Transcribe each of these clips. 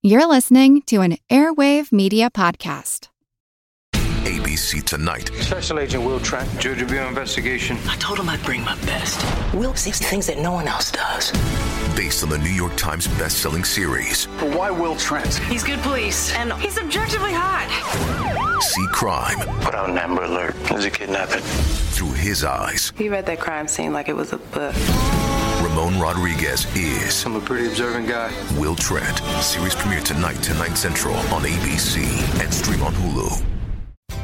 You're listening to an Airwave Media Podcast. ABC Tonight. Special Agent Will Trent, Judge of your investigation. I told him I'd bring my best. Will sees things that no one else does. Based on the New York Times best-selling series. But why Will Trent? He's good police, and he's objectively hot. See crime. Put out an Amber Alert. There's a kidnapping. Through his eyes. He read that crime scene like it was a book. Ramon Rodriguez is. I'm a pretty observant guy. Will Trent. Series premiere tonight, 10, 9 central on ABC and stream on Hulu.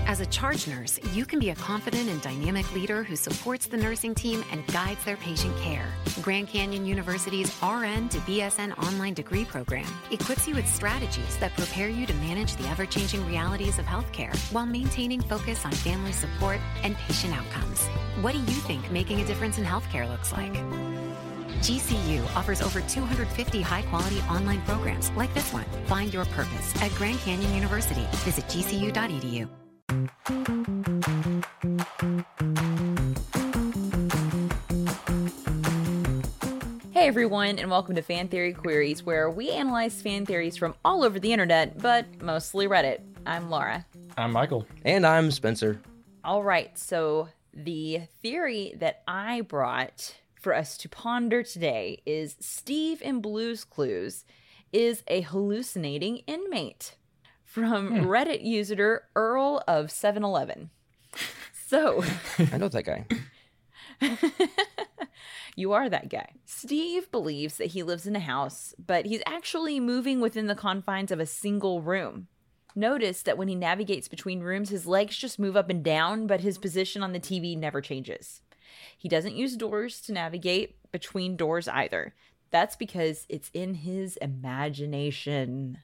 As a charge nurse, you can be a confident and dynamic leader who supports the nursing team and guides their patient care. Grand Canyon University's RN to BSN online degree program equips you with strategies that prepare you to manage the ever changing realities of healthcare while maintaining focus on family support and patient outcomes. What do you think making a difference in healthcare looks like? GCU offers over 250 high quality online programs like this one. Find your purpose at Grand Canyon University. Visit gcu.edu. Hey everyone, and welcome to Fan Theory Queries, where we analyze fan theories from all over the internet, but mostly Reddit. I'm Laura. I'm Michael. And I'm Spencer. All right, so the theory that I brought for us to ponder today is Steve in Blues Clues is a hallucinating inmate from Hmm. Reddit user Earl of 711. So, I know that guy. you are that guy. Steve believes that he lives in a house, but he's actually moving within the confines of a single room. Notice that when he navigates between rooms, his legs just move up and down, but his position on the TV never changes. He doesn't use doors to navigate between doors either. That's because it's in his imagination.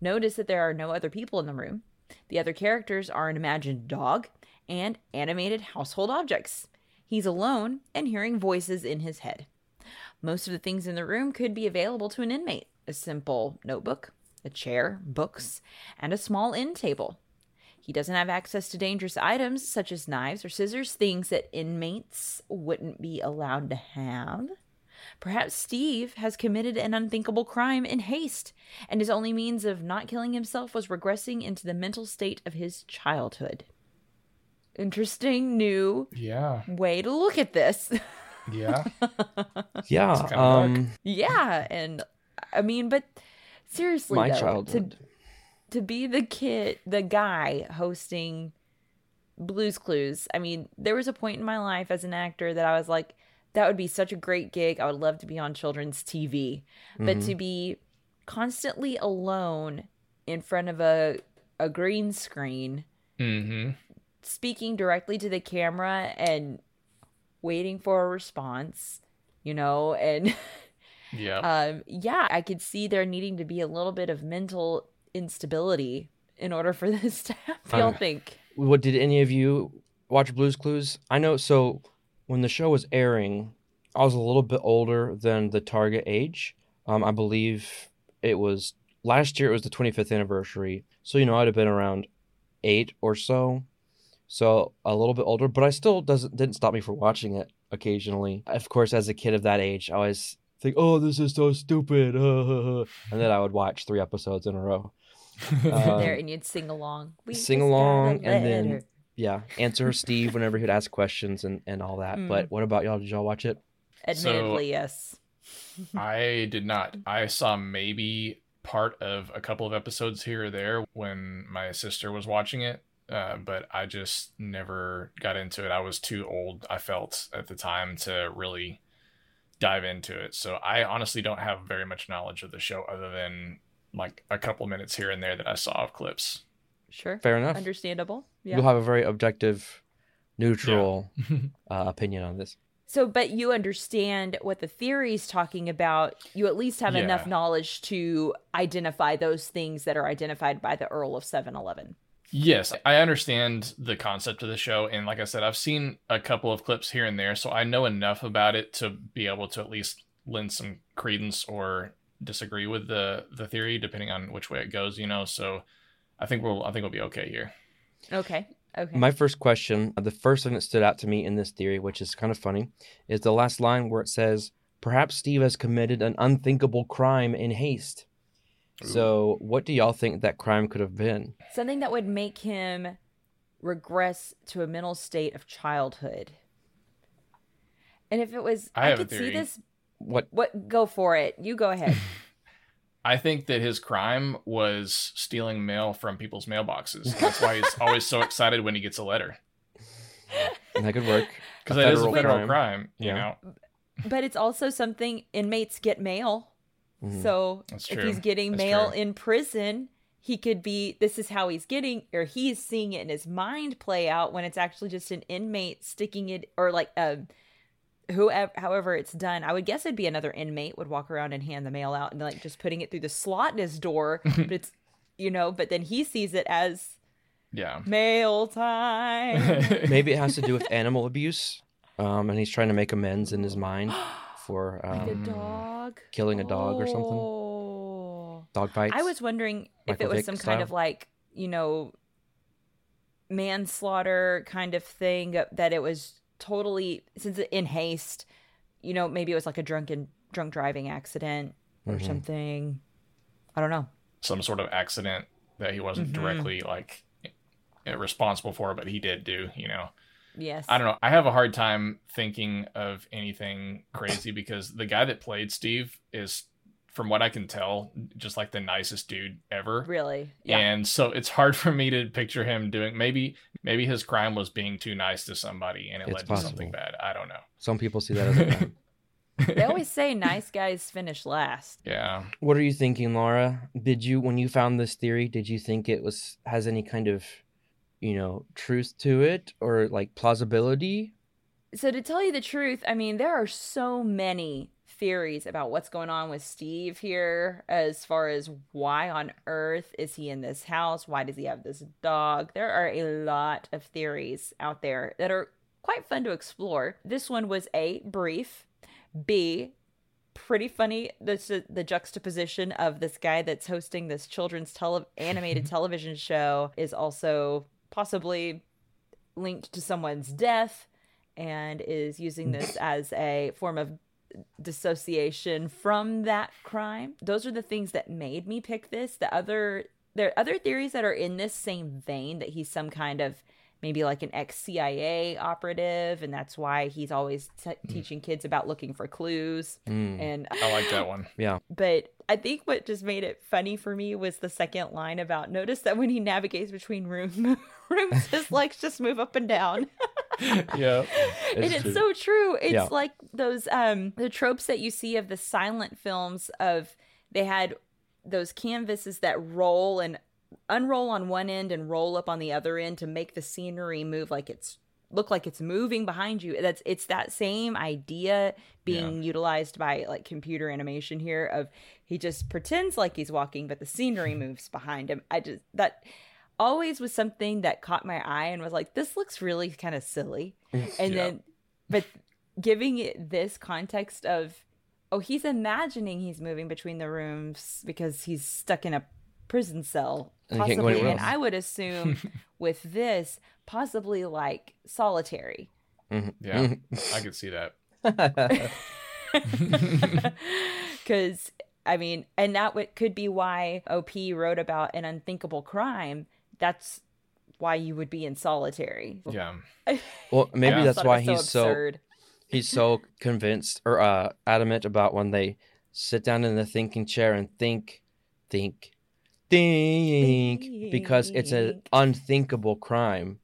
Notice that there are no other people in the room. The other characters are an imagined dog and animated household objects. He's alone and hearing voices in his head. Most of the things in the room could be available to an inmate a simple notebook, a chair, books, and a small end table. He doesn't have access to dangerous items such as knives or scissors, things that inmates wouldn't be allowed to have. Perhaps Steve has committed an unthinkable crime in haste, and his only means of not killing himself was regressing into the mental state of his childhood. Interesting new Yeah. way to look at this. Yeah. Yeah. Um, yeah, and I mean, but seriously, my though, childhood. to to be the kid, the guy hosting Blues Clues. I mean, there was a point in my life as an actor that I was like, that would be such a great gig. I would love to be on children's TV, but Mm-hmm. to be constantly alone in front of a a green screen Mm-hmm. speaking directly to the camera and waiting for a response, you know, and Yeah. um yeah, I could see there needing to be a little bit of mental instability in order for this to happen. Uh, think. what did any of you watch Blues Clues? I know. So when the show was airing, I was a little bit older than the target age. Um, I believe it was last year. It was the 25th anniversary. So you know, I'd have been around eight or so. So a little bit older, but I still doesn't didn't stop me from watching it occasionally. Of course, as a kid of that age, I always think, "Oh, this is so stupid," and then I would watch three episodes in a row. Um, there and you'd sing along. We sing just got a along and then yeah, answer Steve whenever he'd ask questions and, and all that. Mm. But what about y'all? Did y'all watch it? admittedly, yes. I did not. I saw maybe part of a couple of episodes here or there when my sister was watching it, uh, but I just never got into it. I was too old, I felt at the time, to really dive into it. So I honestly don't have very much knowledge of the show other than like a couple minutes here and there that I saw of clips. Sure. Fair enough. Understandable. Yeah. You'll have a very objective, neutral uh, opinion on this. So, but you understand what the theory is talking about. You at least have enough knowledge to identify those things that are identified by the Earl of 711. Yes, I understand the concept of the show. And like I said, I've seen a couple of clips here and there. So I know enough about it to be able to at least lend some credence or disagree with the, the theory, depending on which way it goes, you know. So I think we'll I think we'll be okay here. Okay. Okay. My first question, uh, the first thing that stood out to me in this theory, which is kind of funny, is the last line where it says, Perhaps Steve has committed an unthinkable crime in haste. So, what do y'all think that crime could have been? Something that would make him regress to a mental state of childhood. And if it was, I I, have a could see theory. this. What? What? Go for it. You go ahead. I think that his crime was stealing mail from people's mailboxes. That's why he's always so excited when he gets a letter. That could work. Because that is a federal federal crime. crime, you Yeah. know? but it's also something inmates get mail. Mhm. So That's if he's getting That's mail true. in prison, he could be this is how he's getting or he's seeing it in his mind play out when it's actually just an inmate sticking it or like um whoever however it's done. I would guess it'd be another inmate would walk around and hand the mail out and like just putting it through the slot in his door, but it's you know, but then he sees it as Yeah. mail time. Maybe it has to do with animal abuse, um, and he's trying to make amends in his mind for like a um, dog killing a dog or something. Oh. dog fights. I was wondering if it was Vick some style? kind of like, you know, manslaughter kind of thing that it was totally since in haste, you know, maybe it was like a drunken drunk driving accident or Mhm. something. I don't know. Some sort of accident that he wasn't Mhm. directly like responsible for, but he did do, you know? Yes. I don't know. I have a hard time thinking of anything crazy because the guy that played Steve is, from what I can tell, just like the nicest dude ever. Really? Yeah. And so it's hard for me to picture him doing maybe maybe his crime was being too nice to somebody and it It's led to something bad. I don't know. Some people see that as a crime. they always say nice guys finish last. Yeah. What are you thinking, Laura? Did you, when you found this theory, did you think it was has any kind of, you know, truth to it or like plausibility? So to tell you the truth, I mean, there are so many theories about what's going on with Steve here as far as why on earth is he in this house? Why does he have this dog? There are a lot of theories out there that are quite fun to explore. This one was A, brief, B, pretty funny the the juxtaposition of this guy that's hosting this children's tele- animated television show is also possibly linked to someone's death and is using this as a form of dissociation from that crime. Those are the things that made me pick this. The other there are other theories that are in this same vein that he's some kind of maybe like an ex CIA operative and that's why he's always t- teaching kids about looking for clues Mm, and I like that one. yeah. but I think what just made it funny for me was the second line about notice that when he navigates between rooms, rooms his legs just move up and down. yeah. and It's it's true. so true. It's Yeah. like those um the tropes that you see of the silent films of they had those canvases that roll and unroll on one end and roll up on the other end to make the scenery move like it's look like it's moving behind you. That's it's that same idea being utilized by like computer animation here of he just pretends like he's walking but the scenery moves behind him. I just that always was something that caught my eye and was like this looks really kind of silly. And Yeah. then but giving it this context of oh he's imagining he's moving between the rooms because he's stuck in a prison cell And he can't go possibly anywhere and else. i would assume with this possibly like solitary Yeah. I could see that. because i mean and that would, could be why op wrote about an unthinkable crime that's why you would be in solitary Yeah. well, maybe Yeah. that's why was so he's so he's so convinced or uh, adamant about when they sit down in the thinking chair and think, think, think, because it's an unthinkable crime.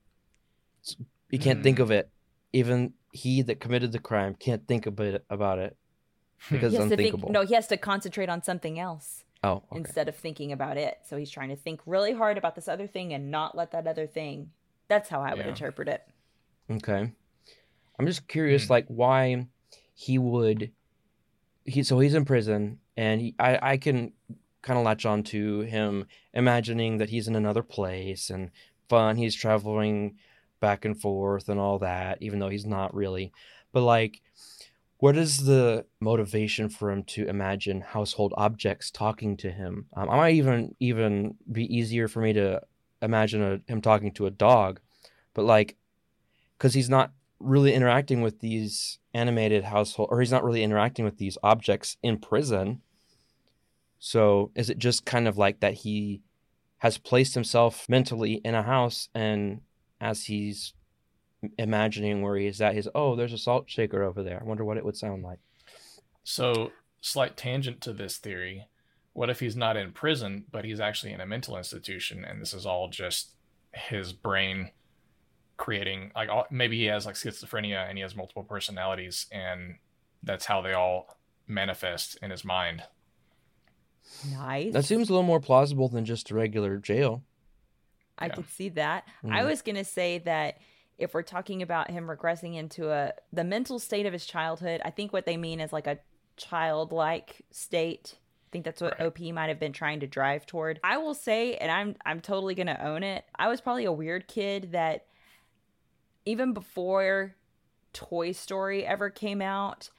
S- You can't think of it. Even he that committed the crime can't think about it, about it because he it's has to think unthinkable. no he has to concentrate on something else oh, okay. instead of thinking about it. So he's trying to think really hard about this other thing and not let that other thing. That's how I would Yeah. interpret it. Okay. I'm just curious, Hmm. like why he would. He so he's in prison, and he, I I can kind of latch on to him imagining that he's in another place and fun. He's traveling back and forth and all that, even though he's not really. But like, what is the motivation for him to imagine household objects talking to him? Um, I might even even be easier for me to imagine a, him talking to a dog, but like because he's not really interacting with these animated household or he's not really interacting with these objects in prison So is it just kind of like that he has placed himself mentally in a house and as he's imagining where he is at, he's oh, there's a salt shaker over there. I wonder what it would sound like. So, slight tangent to this theory. What if he's not in prison, but he's actually in a mental institution, and this is all just his brain creating, like, maybe he has like schizophrenia and he has multiple personalities, and that's how they all manifest in his mind. Nice. That seems a little more plausible than just a regular jail. I Yeah. could see that. I Mhm. was gonna say that if we're talking about him regressing into a the mental state of his childhood, I think what they mean is like a childlike state. I think that's what Right. OP might have been trying to drive toward. I will say, and I'm I'm totally gonna own it. I was probably a weird kid that even before Toy Story ever came out,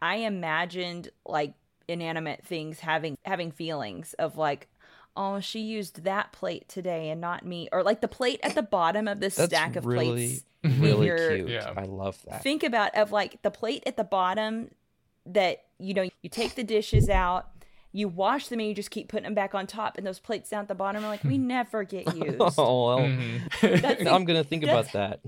I imagined like inanimate things having having feelings of like oh she used that plate today and not me or like the plate at the bottom of this That's stack of really, plates in really your- cute. Yeah. I love that. think about of like the plate at the bottom that you know you take the dishes out you wash them and you just keep putting them back on top and those plates down at the bottom are like we never get used oh, well, Mhm. I'm gonna think about that.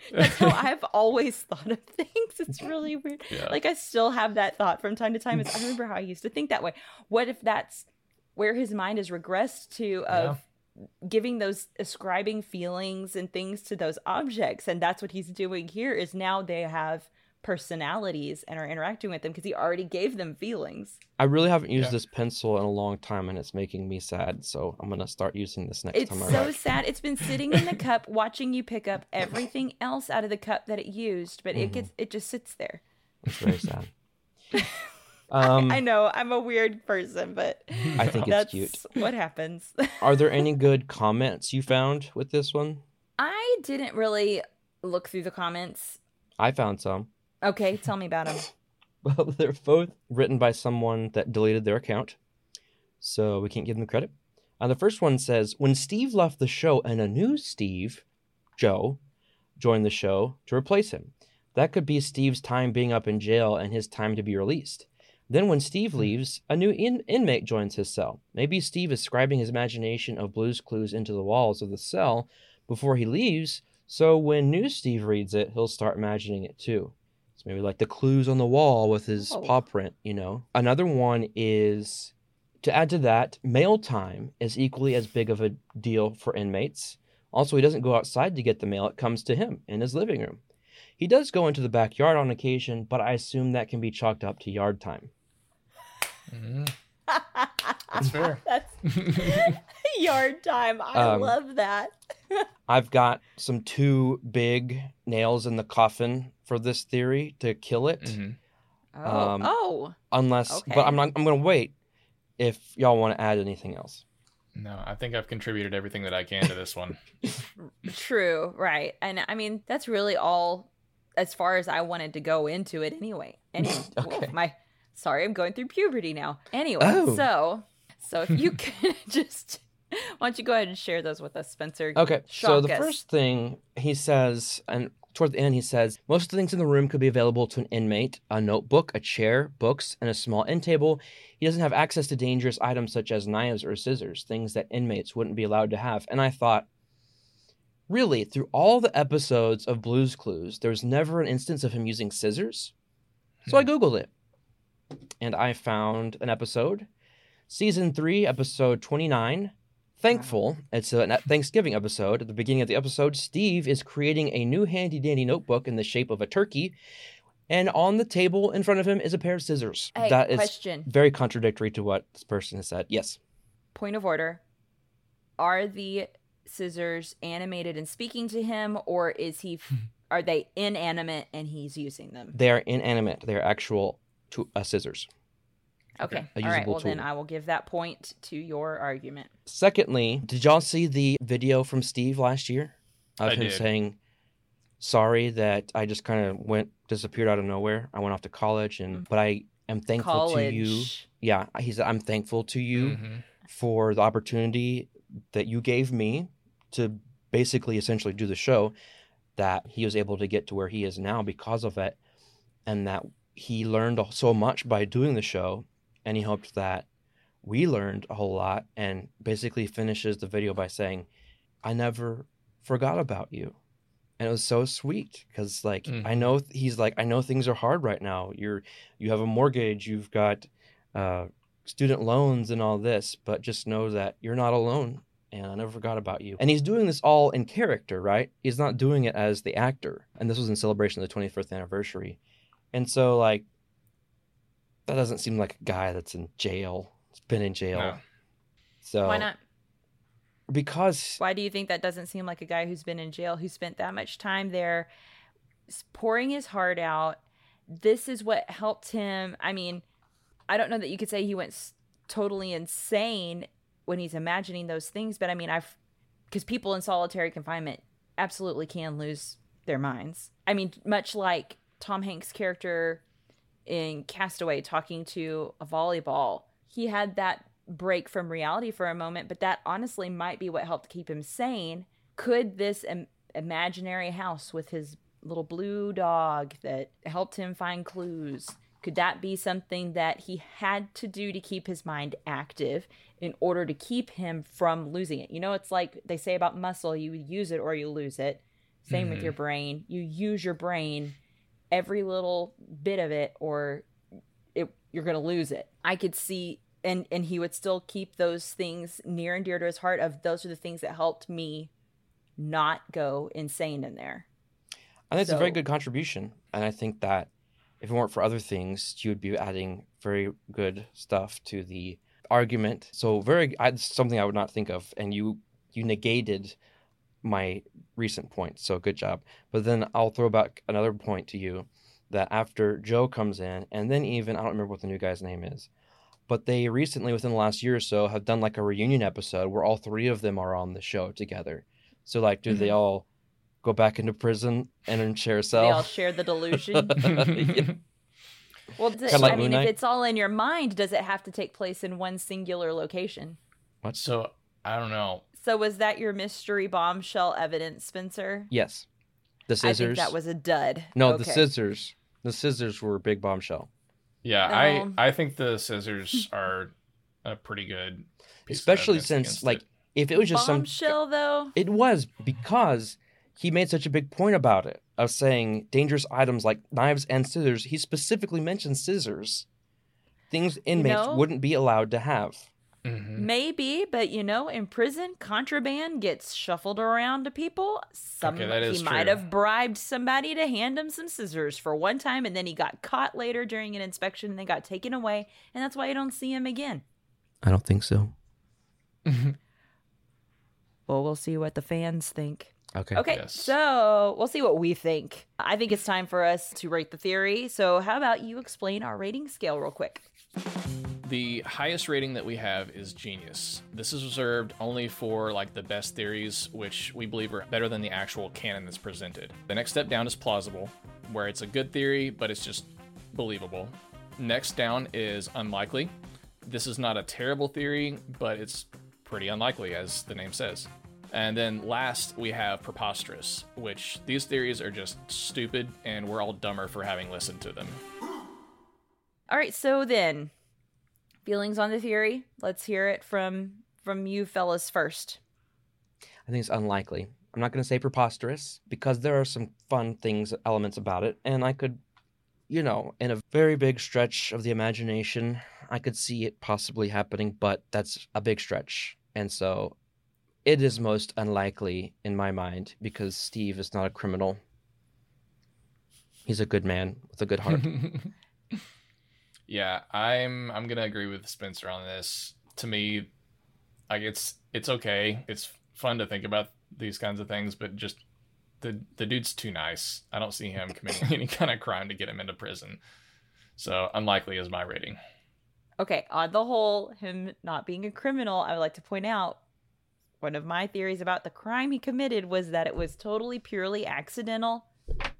That's how I've always thought of things. It's really weird. Yeah. Like I still have that thought from time to time. It's, I remember how I used to think that way. What if that's where his mind has regressed to of giving those ascribing feelings and things to those objects and that's what he's doing here is now they have personalities and are interacting with them because he already gave them feelings. I really haven't used Yeah. this pencil in a long time, and it's making me sad. So I'm gonna start using this next It's time I so write. sad. It's been sitting in the cup watching you pick up everything else out of the cup that it used, but Mm-hmm. it gets it just sits there. It's very sad. Um, I know I'm a weird person, but I think it's cute. what happens. Are there any good comments you found with this one? I didn't really look through the comments. I found some. Okay, tell me about them. Well, they're both written by someone that deleted their account, so we can't give them credit. Uh, the first one says When Steve left the show and a new Steve, Joe, joined the show to replace him. That could be Steve's time being up in jail and his time to be released. Then, when Steve leaves, a new in- inmate joins his cell. Maybe Steve is scribing his imagination of Blue's Clues into the walls of the cell before he leaves, so when new Steve reads it, he'll start imagining it too. It's maybe like the clues on the wall with his Oh. paw print, you know. Another one is to add to that, mail time is equally as big of a deal for inmates. Also, he doesn't go outside to get the mail, it comes to him in his living room. He does go into the backyard on occasion, but I assume that can be chalked up to yard time. Mhm. That's fair. That's yard time. I Um, love that. I've got some two big nails in the coffin for this theory to kill it. Mhm. Oh, um, oh, Unless, but I'm not. I'm gonna wait. If y'all want to add anything else, No, I think I've contributed everything that I can to this one. true, right. And I mean, that's really all as far as I wanted to go into it anyway. Anyway, Okay. Oof, my sorry, I'm going through puberty now. Anyway, Oh. so so if you could just why don't you go ahead and share those with us, Spencer? Okay, so the us. first thing he says, and toward the end, he says, most of the things in the room could be available to an inmate a notebook, a chair, books, and a small end table. He doesn't have access to dangerous items such as knives or scissors, things that inmates wouldn't be allowed to have. And I thought, really, through all the episodes of Blues Clues, there's never an instance of him using scissors? So I hmm. Googled it, and I found an episode, season three, episode 29. Thankful. It's a Thanksgiving episode. At the beginning of the episode, Steve is creating a new handy dandy notebook in the shape of a turkey. And on the table in front of him is a pair of scissors. Hey, that is question. very contradictory to what this person has said. Yes. Point of order. Are the scissors animated and speaking to him or is he are they inanimate and he's using them? They are inanimate. They are actual to, uh, scissors. Okay. All right. usable Well, then. I will give that point to your argument. Secondly, did y'all see the video from Steve last year of I him did. saying, "Sorry that I just kind of went disappeared out of nowhere. I went off to college, and but I am thankful to you." Yeah, he said, "I'm thankful to you Mhm. for the opportunity that you gave me to basically, essentially, do the show." That he was able to get to where he is now because of it, and that he learned so much by doing the show, and he hoped that we learned a whole lot and basically finishes the video by saying, I never forgot about you. And it was so sweet because like I Mhm. know he's like I know things are hard right now. You're you have a mortgage, you've got uh, student loans and all this, but just know that you're not alone. And I never forgot about you. And he's doing this all in character, right? He's not doing it as the actor. And this was in celebration of the 25th anniversary. And so like that doesn't seem like a guy that's in jail. He's been in jail. No. So Why not? Because Why do you think that doesn't seem like a guy who's been in jail, who spent that much time there, pouring his heart out? This is what helped him. I mean, I don't know that you could say he went s- totally insane when he's imagining those things, but I mean, I've because people in solitary confinement absolutely can lose their minds. I mean, much like Tom Hanks' character in Castaway talking to a volleyball, he had that break from reality for a moment, but that honestly might be what helped keep him sane. Could this Im- imaginary house with his little blue dog that helped him find clues could that be something that he had to do to keep his mind active in order to keep him from losing it? You know, it's like they say about muscle you use it or you lose it. Same with Mhm. your brain. You use your brain every little bit of it or it you're going to lose it. I could see and and he would still keep those things near and dear to his heart of those are the things that helped me not go insane in there. I think it's a very good contribution, and I think that if it weren't for other things, you would be adding very good stuff to the argument. So very, I, something I would not think of, and you you negated my recent point. So good job. But then I'll throw back another point to you that after Joe comes in, and then even I don't remember what the new guy's name is, but they recently, within the last year or so, have done like a reunion episode where all three of them are on the show together. So like, do they Mhm. all go back into prison and then share a cell? They all share the delusion. Yeah. well, does like I mean, Moon if it's all in your mind, does it have to take place in one singular location? So I don't know. So was that your mystery bombshell evidence, Spencer? Yes. The I scissors. think that was a dud. no, the scissors. The scissors were a big bombshell. Yeah, No. I I think the scissors are a pretty good, piece Especially evidence since, like, it. if it was just some. bombshell though. It was because he made such a big point about it of saying dangerous items like knives and scissors. He specifically mentioned scissors, things inmates know- wouldn't be allowed to have. Mhm. Maybe, but you know, in prison, contraband gets shuffled around to people. Some Okay, that is he might true. have bribed somebody to hand him some scissors for one time, and then he got caught later during an inspection, and they got taken away, and that's why you don't see him again. I don't think so. Well, we'll see what the fans think. Okay. Okay, Yes. so we'll see what we think. I think it's time for us to rate the theory. So, how about you explain our rating scale real quick? The highest rating that we have is genius. This is reserved only for like the best theories, which we believe are better than the actual canon that's presented. The next step down is plausible, where it's a good theory, but it's just believable. Next down is unlikely. This is not a terrible theory, but it's pretty unlikely, as the name says. And then last, we have preposterous, which these theories are just stupid, and we're all dumber for having listened to them. All right, so then feelings on the theory. Let's hear it from from you fellas first. I think it's unlikely. I'm not going to say preposterous because there are some fun things, elements about it, and I could, you know, in a very big stretch of the imagination, I could see it possibly happening, but that's a big stretch. And so it is most unlikely in my mind because Steve is not a criminal. He's a good man with a good heart. yeah, I'm I'm gonna agree with Spencer on this. To me, like it's it's okay. It's fun to think about these kinds of things, but just the the dude's too nice. I don't see him committing any kind of crime to get him into prison. So unlikely is my rating. Okay, on the whole, him not being a criminal, I would like to point out one of my theories about the crime he committed was that it was totally purely accidental,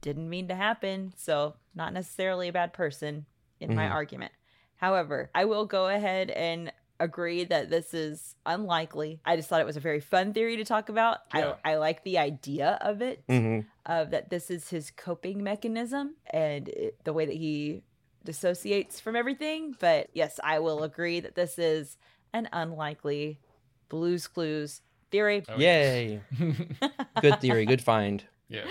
didn't mean to happen, so not necessarily a bad person in my Mhm. argument. However, I will go ahead and agree that this is unlikely. I just thought it was a very fun theory to talk about. Yeah. I I like the idea of it hmm of that this is his coping mechanism and it, the way that he dissociates from everything. But yes, I will agree that this is an unlikely Blues Clues theory. Oh, Yay! good theory. Good find. Yes.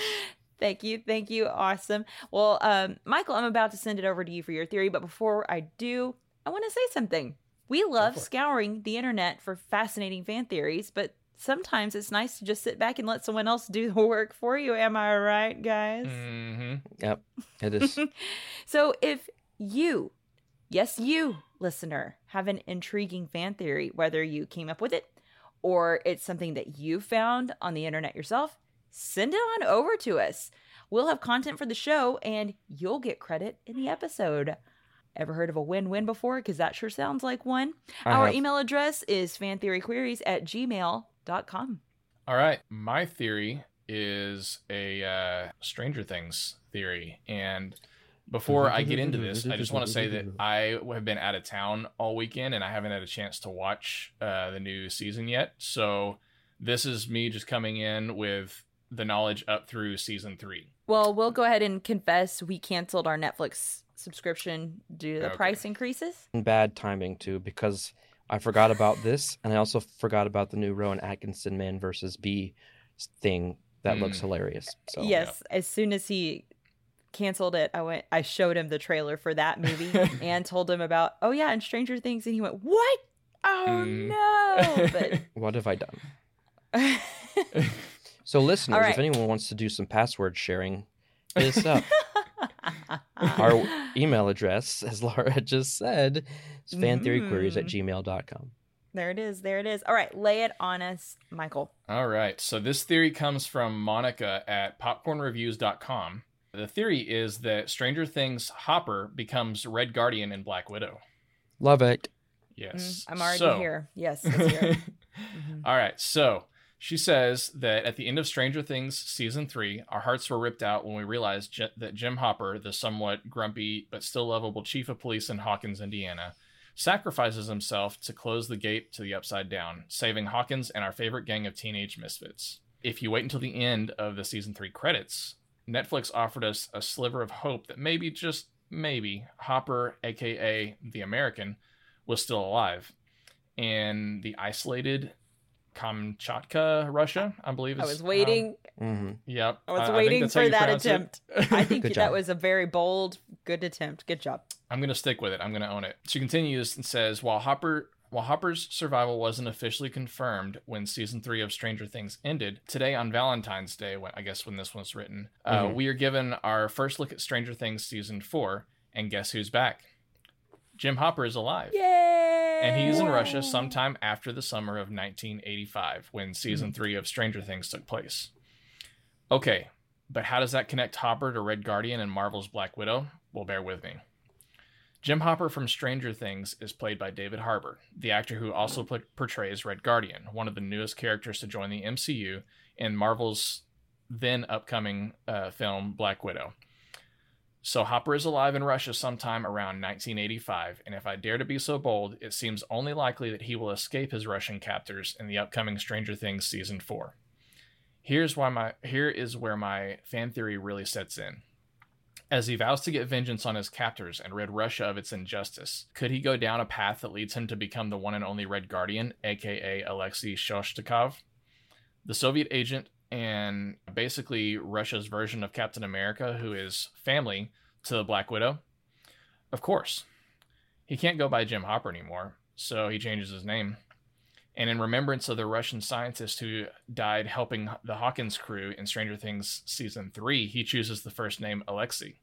Thank you. Thank you. Awesome. Well, um, Michael, I'm about to send it over to you for your theory, but before I do, I want to say something. We love scouring the internet for fascinating fan theories, but sometimes it's nice to just sit back and let someone else do the work for you. Am I right, guys? hmm Yep, it is. So if you, yes, you, listener, have an intriguing fan theory, whether you came up with it or it's something that you found on the internet yourself, send it on over to us. We'll have content for the show and you'll get credit in the episode. Ever heard of a win win before? Because that sure sounds like one. I Our have. email address is fantheoryqueries at gmail.com. All right. My theory is a uh, Stranger Things theory. And before I get into this, I just want to say that I have been out of town all weekend and I haven't had a chance to watch uh, the new season yet. So this is me just coming in with the knowledge up through season three. Well, we'll go ahead and confess we canceled our Netflix subscription due to the Okay. price increases. And bad timing too, because I forgot about this, and I also forgot about the new Rowan Atkinson Man versus Bee thing that looks Mm. hilarious. So yes, as soon as he canceled it, I went. I showed him the trailer for that movie and told him about. Oh yeah, and Stranger Things, and he went, "What? Oh Mm. no!" what have I done? But So, listeners, right. if anyone wants to do some password sharing, hit us up. Our email address, as Laura just said, is fantheoryqueries at gmail.com. there it is. There it is. All right, lay it on us, Michael. All right. So this theory comes from Monica at popcornreviews.com. The theory is that Stranger Things Hopper becomes Red Guardian in Black Widow. Love it. Yes. Mm, I'm already So- here. Yes, let's hear it. All right. So she says that at the end of Stranger Things season three, our hearts were ripped out when we realized J- that Jim Hopper, the somewhat grumpy but still lovable chief of police in Hawkins, Indiana, sacrifices himself to close the gate to the Upside Down, saving Hawkins and our favorite gang of teenage misfits. If you wait until the end of the season three credits, Netflix offered us a sliver of hope that maybe, just maybe, Hopper, aka the American, was still alive. And the isolated Kamchatka, Russia, I believe. I is was how- waiting. hmm Yep. I was think waiting that's how for that attempt. I think that job. was a very bold, good attempt. Good job. I'm gonna stick with it. I'm gonna own it. She continues and says, while Hopper while Hopper's survival wasn't officially confirmed when season three of Stranger Things ended, today on Valentine's Day, when I guess when this one's written, uh, Mhm. we are given our first look at Stranger Things season four, and guess who's back? Jim Hopper is alive. Yay! And he's in Russia sometime after the summer of 1985 when season three of Stranger Things took place. Okay, but how does that connect Hopper to Red Guardian and Marvel's Black Widow? Well, bear with me. Jim Hopper from Stranger Things is played by David Harbour, the actor who also pl- portrays Red Guardian, one of the newest characters to join the MCU in Marvel's then upcoming uh, film Black Widow. So Hopper is alive in Russia sometime around 1985, and if I dare to be so bold, it seems only likely that he will escape his Russian captors in the upcoming Stranger Things season 4. Here's why my here is where my fan theory really sets in. As he vows to get vengeance on his captors and rid Russia of its injustice, could he go down a path that leads him to become the one and only Red Guardian, aka Alexei Shostakov? The Soviet agent and basically Russia's version of Captain America, who is family to the Black Widow? Of course. He can't go by Jim Hopper anymore, so he changes his name. And in remembrance of the Russian scientist who died helping the Hawkins crew in Stranger Things season 3, he chooses the first name Alexei.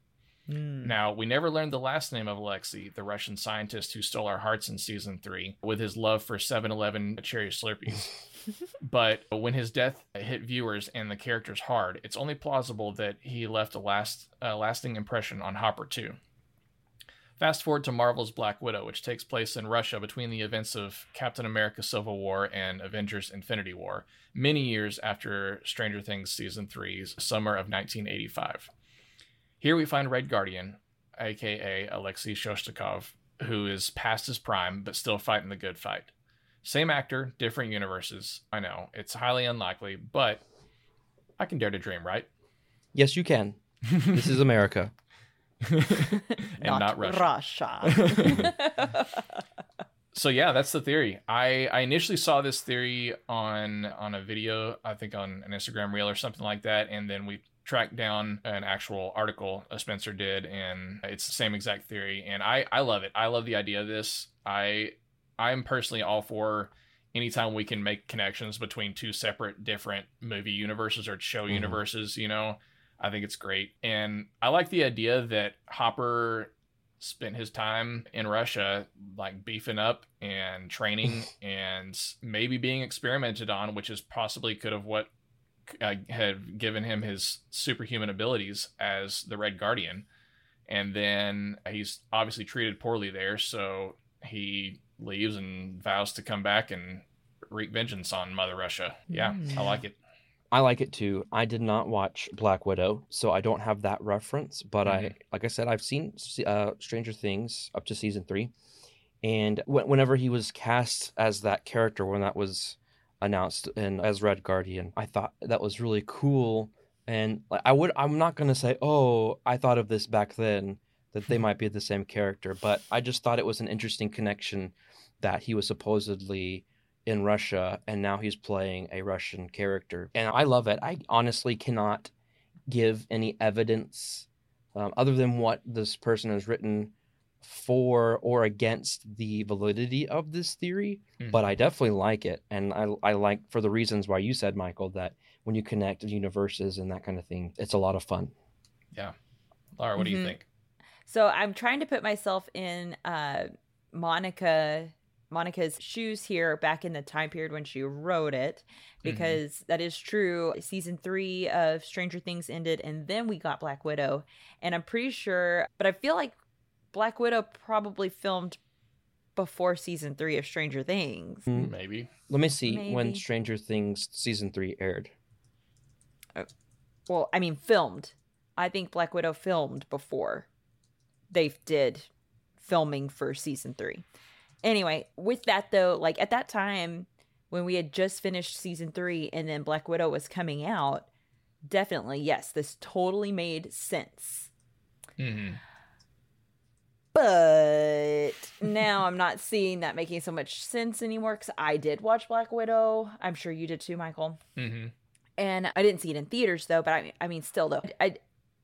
Hmm. Now, we never learned the last name of Alexei, the Russian scientist who stole our hearts in season 3 with his love for 7 Eleven cherry Slurpees. but when his death hit viewers and the characters hard, it's only plausible that he left a last lasting impression on Hopper too. Fast forward to Marvel's Black Widow, which takes place in Russia between the events of Captain America Civil War and Avengers Infinity War, many years after Stranger Things Season 3's summer of 1985. Here we find Red Guardian, aka Alexei Shostakov, who is past his prime but still fighting the good fight. Same actor, different universes. I know, it's highly unlikely, but I can dare to dream, right? Yes, you can. This is America. and not, Russia. Russia. so yeah, that's the theory. I I initially saw this theory on on a video, I think on an Instagram reel or something like that, and then we tracked down an actual article a Spencer did, and it's the same exact theory. And I I love it. I love the idea of this. I I'm personally all for anytime we can make connections between two separate different movie universes or show Mhm. universes. You know, I think it's great, and I like the idea that Hopper spent his time in Russia, like beefing up and training and maybe being experimented on, which is possibly could have what uh, had given him his superhuman abilities as the Red Guardian. And then he's obviously treated poorly there, so he leaves and vows to come back and wreak vengeance on Mother Russia. Yeah, I like it. I like it too. I did not watch Black Widow, so I don't have that reference. But I, Mhm. like I said, I've seen uh, Stranger Things up to season three, and wh- whenever he was cast as that character, when that was announced and as Red Guardian, I thought that was really cool. And like, I would, I'm not gonna say, oh, I thought of this back then that they might be the same character, but I just thought it was an interesting connection that he was supposedly in Russia and now he's playing a Russian character. And I love it. I honestly cannot give any evidence um, other than what this person has written for or against the validity of this theory, Mhm. but I definitely like it. And I, I like for the reasons why you said, Michael, that when you connect universes and that kind of thing, it's a lot of fun. Yeah. Laura, what do you Mhm. think? So I'm trying to put myself in uh, Monica Monica's shoes here back in the time period when she wrote it because that is true. Season 3 of Stranger Things ended and then we got Black Widow and I'm pretty sure but I feel like Black Widow probably filmed before season 3 of Stranger Things. Mm. Maybe. Let me see when Stranger Things season three aired. Well, I mean filmed. I think Black Widow filmed before they did filming for season three. Anyway, with that though, like at that time when we had just finished season three and then Black Widow was coming out, definitely, yes, this totally made sense. hmm But now I'm not seeing that making so much sense anymore because I did watch Black Widow. I'm sure you did too, Michael. hmm and I didn't see it in theaters though. But I, I mean, still though, I,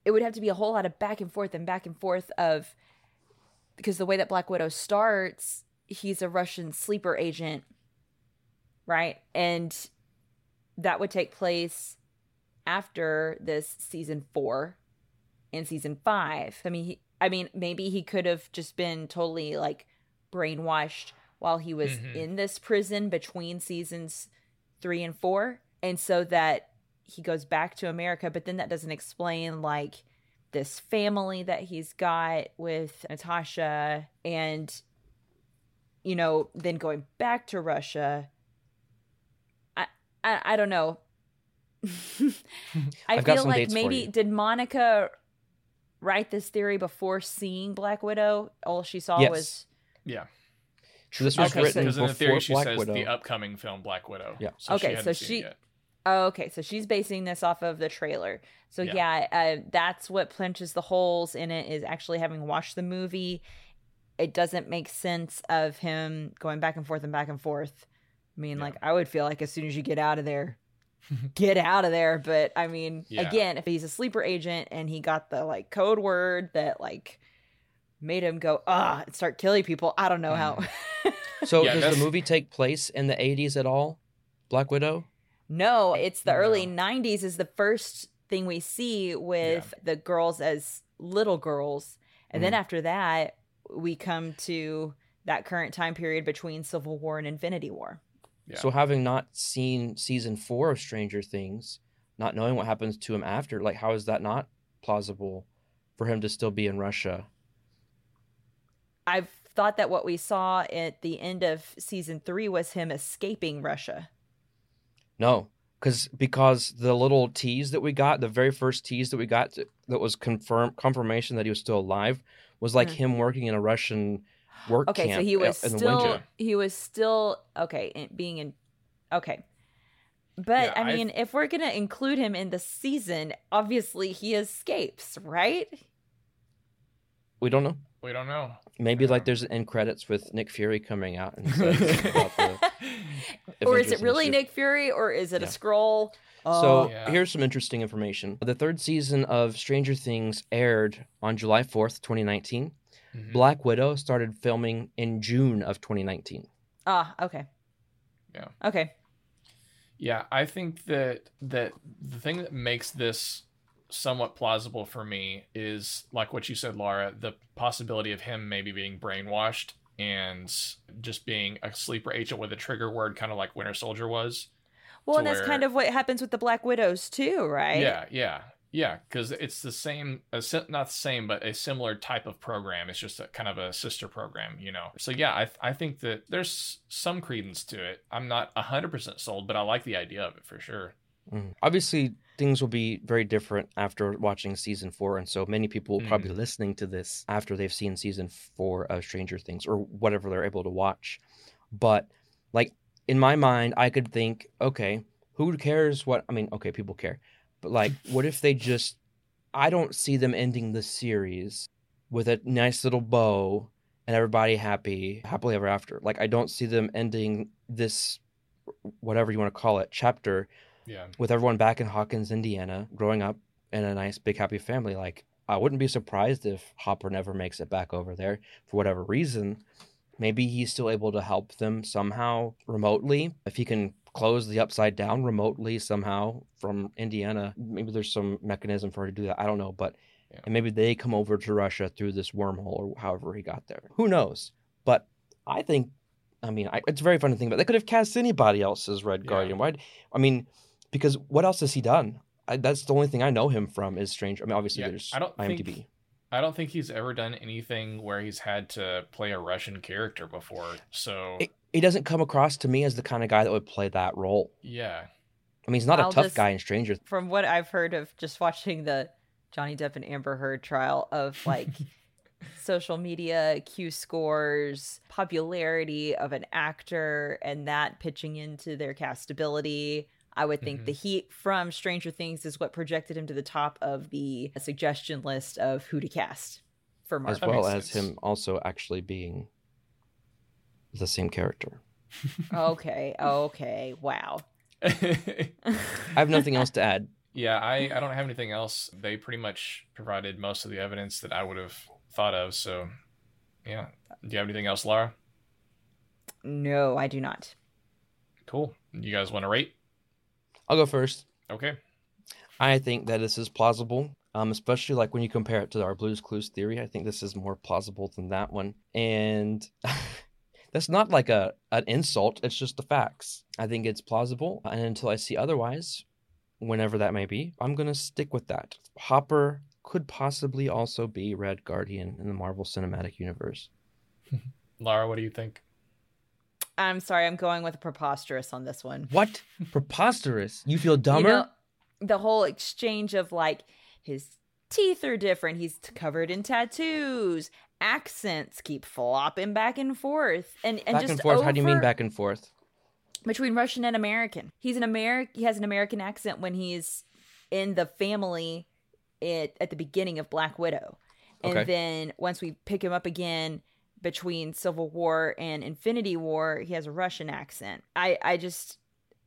it would have to be a whole lot of back and forth and back and forth of because the way that Black Widow starts, he's a Russian sleeper agent, right? And that would take place after this season four and season five. I mean, he, I mean, maybe he could have just been totally like brainwashed while he was Mhm. in this prison between seasons three and four, and so that he goes back to America. But then that doesn't explain like this family that he's got with Natasha, and you know, then going back to Russia. I I, I don't know. I I've got feel some like dates maybe did Monica write this theory before seeing Black Widow? All she saw Yes. was Yeah. So this was Okay, so- written Because in the before theory, she Black says Widow. the upcoming film Black Widow. Yeah. So Okay, she so hadn't seen it she- yet. Oh, okay. So she's basing this off of the trailer. So Yeah. yeah, uh, that's what punches the holes in it is actually having watched the movie. It doesn't make sense of him going back and forth and back and forth. I mean, Yeah. like I would feel like as soon as you get out of there, get out of there. But I mean, Yeah. again, if he's a sleeper agent and he got the like code word that like made him go ah and start killing people, I don't know how. So Yeah, does that's- the movie take place in the 80s at all? Black Widow? No, it's the early 90s is the first thing we see with the girls as little girls. And then Mhm. after that, we come to that current time period between Civil War and Infinity War. Yeah. So having not seen season four of Stranger Things, not knowing what happens to him after, like how is that not plausible for him to still be in Russia? I've thought that what we saw at the end of season 3 was him escaping Russia. No, because because the little tease that we got, the very first tease that we got to, that was confirm confirmation that he was still alive, was like Mhm. him working in a Russian work Okay, so he was in the still winter. he was still okay in, being in okay. But Yeah, I I- mean, if we're going to include him in the season, obviously he escapes, right? We don't know. We don't know. Maybe like there's an end credits with Nick Fury coming out and says about the or is it really Nick Fury or is it Yeah. a scroll? So Yeah. here's some interesting information. The third season of Stranger Things aired on July 4th, 2019. Mhm. Black Widow started filming in June of 2019. Ah, okay. Yeah. Okay. Yeah, I think that that the thing that makes this somewhat plausible for me is like what you said, Laura, the possibility of him maybe being brainwashed and just being a sleeper agent with a trigger word, kind of like Winter Soldier was. Well, To and that's where- kind of what happens with the Black Widows too, right? Yeah, yeah, yeah. Because it's the same, not the same, but a similar type of program. It's just a kind of a sister program, you know. So yeah, I I think that there's some credence to it. I'm not hundred percent sold, but I like the idea of it for sure. Mhm. Obviously, things will be very different after watching season four, and so many people will probably be listening to this after they've seen season four of Stranger Things or whatever they're able to watch. But like in my mind, I could think, okay, who cares what? I mean, okay, people care, but like, what if they just? I don't see them ending the series with a nice little bow and everybody happy, happily ever after. Like, I don't see them ending this, whatever you want to call it, chapter Yeah. with everyone back in Hawkins, Indiana, growing up in a nice, big, happy family. Like, I wouldn't be surprised if Hopper never makes it back over there for whatever reason. Maybe he's still able to help them somehow remotely. If he can close the upside down remotely somehow from Indiana, maybe there's some mechanism for her to do that. I don't know. But Yeah. and maybe they come over to Russia through this wormhole or however he got there. Who knows? But I think, I mean, I, it's very fun to think about. They could have cast anybody else as Red Yeah. Guardian. Why? I mean, because what else has he done? I, that's the only thing I know him from is Strange. I mean, obviously Yeah, there's I don't IMDb. think- I don't think he's ever done anything where he's had to play a Russian character before. So It- he doesn't come across to me as the kind of guy that would play that role. yeah, I mean, he's not I'll a tough just- guy in Stranger. From what I've heard of just watching the Johnny Depp and Amber Heard trial of like social media Q scores, popularity of an actor, and that pitching into their castability. I would think Mhm. the heat from Stranger Things is what projected him to the top of the suggestion list of who to cast for as well as sense. him also actually being the same character. okay, okay, wow. I have nothing else to add. yeah. I I don't have anything else. They pretty much provided most of the evidence that I would have thought of. So yeah. Do you have anything else, Laura? No, I do not. Cool. You guys want to rate? I'll go first. Okay. I think that this is plausible, um, especially like when you compare it to our Blues Clues theory. I think this is more plausible than that one, and that's not like a an insult. It's just the facts. I think it's plausible, and until I see otherwise, whenever that may be, I'm gonna stick with that. Hopper could possibly also be Red Guardian in the Marvel Cinematic Universe. Lara, what do you think? I'm sorry, I'm going with preposterous on this one. What preposterous? You feel dumber? You know, the whole exchange of like his teeth are different. He's covered in tattoos. Accents keep flopping back and forth, and and back just and forth. How do you mean back and forth? between Russian and American? He's an American. He has an American accent when he's in the family at at the beginning of Black Widow, and Okay. then once we pick him up again between Civil War and Infinity War, he has a Russian accent. I I just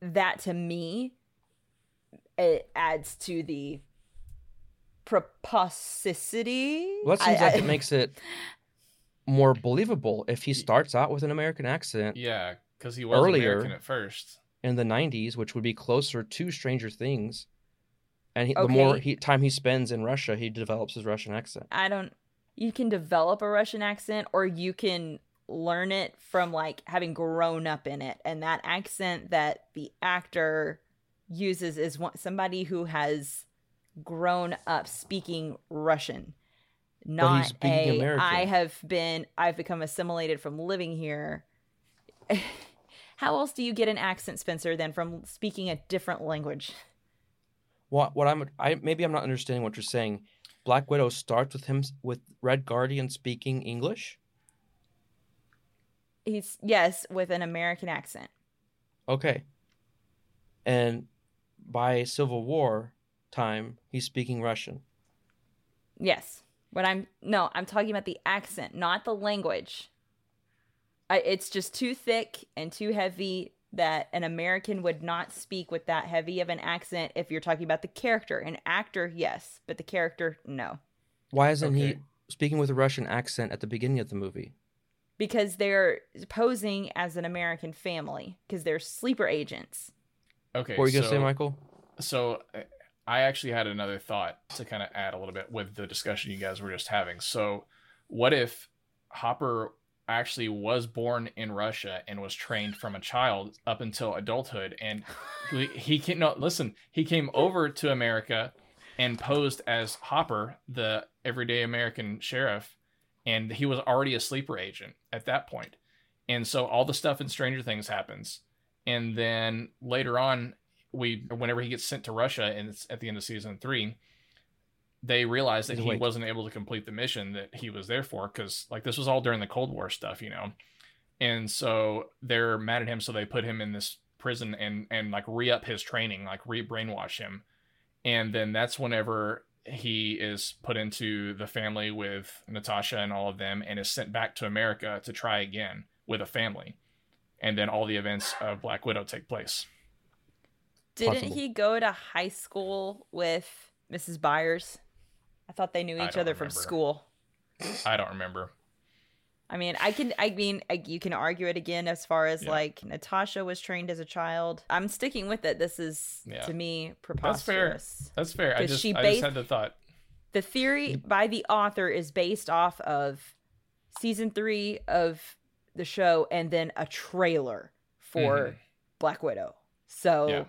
that to me it adds to the preposicity. Well, that seems I- like I- it makes it more believable if he starts out with an American accent Yeah, because he was Earlier- American at first. in the 90s, which would be closer to Stranger Things. And he, the more he, time he spends in Russia, he develops his Russian accent. I don't. You can develop a Russian accent, or you can learn it from like having grown up in it, and that accent that the actor uses is one, somebody who has grown up speaking Russian, not a. American. I have been. I've become assimilated from living here. How else do you get an accent, Spencer, than from speaking a different language? What what I'm I maybe I'm not understanding what you're saying. Black Widow starts with him with Red Guardian speaking English. He's yes, with an American accent. Okay. And by Civil War time, he's speaking Russian. Yes, When I'm no, I'm talking about the accent, not the language. I, it's just too thick and too heavy that an American would not speak with that heavy of an accent if you're talking about the character. An actor, yes, but the character, no. Why isn't he speaking with a Russian accent at the beginning of the movie? Because they're posing as an American family because they're sleeper agents. Okay. what were you gonna say, Michael? So uh, I actually had another thought to kind of add a little bit with the discussion you guys were just having. So what if Hopper actually was born in Russia and was trained from a child up until adulthood and he, can no listen, he came over to America and posed as Hopper, the everyday American sheriff, and he was already a sleeper agent at that point. And so all the stuff in Stranger Things happens. And then later on, we whenever he gets sent to Russia and it's at the end of season three, they realize that He's he awake. wasn't able to complete the mission that he was there for because like this was all during the Cold War stuff, you know. And so they're mad at him, so they put him in this prison and and like re up his training, like re brainwash him. And then that's whenever he is put into the family with Natasha and all of them and is sent back to America to try again with a family. And then all the events of Black Widow take place. Didn't Possible. he go to high school with Mrs. Byers? I thought they knew each other from school. I don't remember. I mean, I can. I mean, I, you can argue it again as far as Yeah. like Natasha was trained as a child. I'm sticking with it. This is Yeah. to me preposterous. That's fair. That's fair. I just, she I based- just had the thought. The theory by the author is based off of season three of the show and then a trailer for Mhm. Black Widow. So Yeah.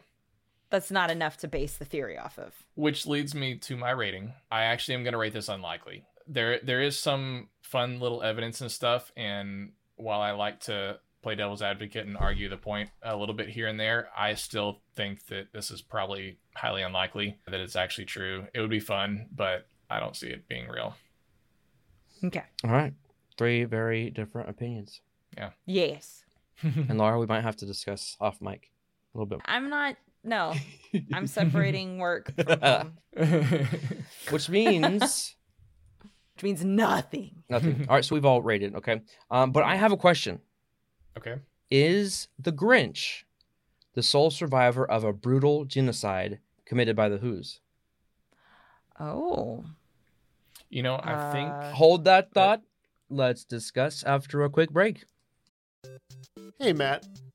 That's not enough to base the theory off of. Which leads me to my rating. I actually am going to rate this unlikely. There, there is some fun little evidence and stuff, and while I like to play devil's advocate and argue the point a little bit here and there, I still think that this is probably highly unlikely that it's actually true. It would be fun, but I don't see it being real. Okay. All right. Three very different opinions. Yeah. Yes. And Laura, we might have to discuss off mic a little bit. I'm not. No, I'm separating work from home, Which means which means nothing. nothing. All right, so we've all rated, okay? Um, but I have a question. okay. Is the Grinch the sole survivor of a brutal genocide committed by the Who's? Oh. You know, I think Uh, Hold that thought. Let's discuss after a quick break. Hey, Matt,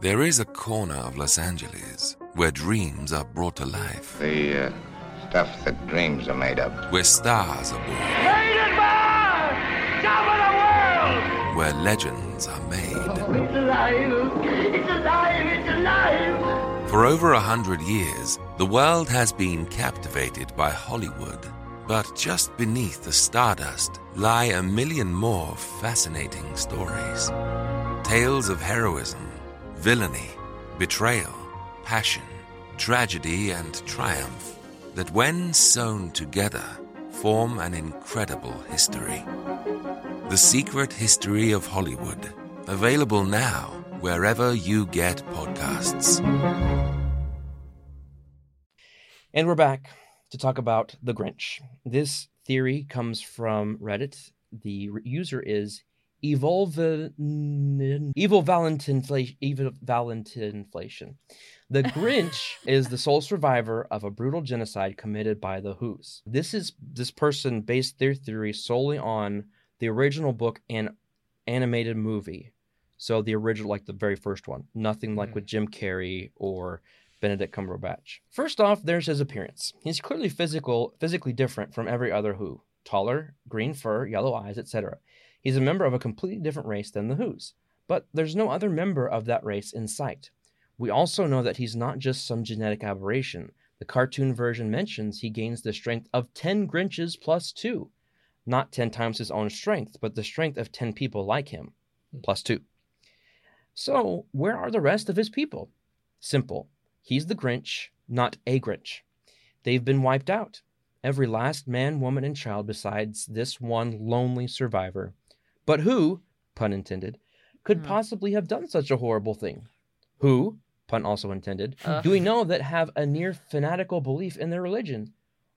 There is a corner of Los Angeles where dreams are brought to life, The uh, stuff that dreams are made of. where stars are born, where legends are made. It's alive! It's alive! It's alive! For over a hundred years, the world has been captivated by Hollywood. But just beneath the stardust lie a million more fascinating stories. Tales of heroism, villainy, betrayal, passion, tragedy, and triumph that, when sewn together, form an incredible history. The Secret History of Hollywood. Available now wherever you get podcasts. And we're back to talk about the Grinch. This theory comes from Reddit. The user is Evolve Evil Valentinflation. Evil Valentinflation. The Grinch is the sole survivor of a brutal genocide committed by the Who's. This is this person based their theory solely on the original book and animated movie. So the original, like the very first one, nothing like with hmm. Jim Carrey or Benedict Cumberbatch. First off, there's his appearance. He's clearly physical, physically different from every other Who. Taller, green fur, yellow eyes, etc. He's a member of a completely different race than the Who's. But there's no other member of that race in sight. We also know that he's not just some genetic aberration. The cartoon version mentions he gains the strength of 10 Grinches plus 2. Not 10 times his own strength, but the strength of 10 people like him, hmm. plus 2. So, where are the rest of his people? Simple. He's the Grinch, not a Grinch. They've been wiped out. Every last man, woman, and child besides this one lonely survivor. But who, pun intended, could possibly have done such a horrible thing? Who, pun also intended, Uh. do we know that have a near fanatical belief in their religion?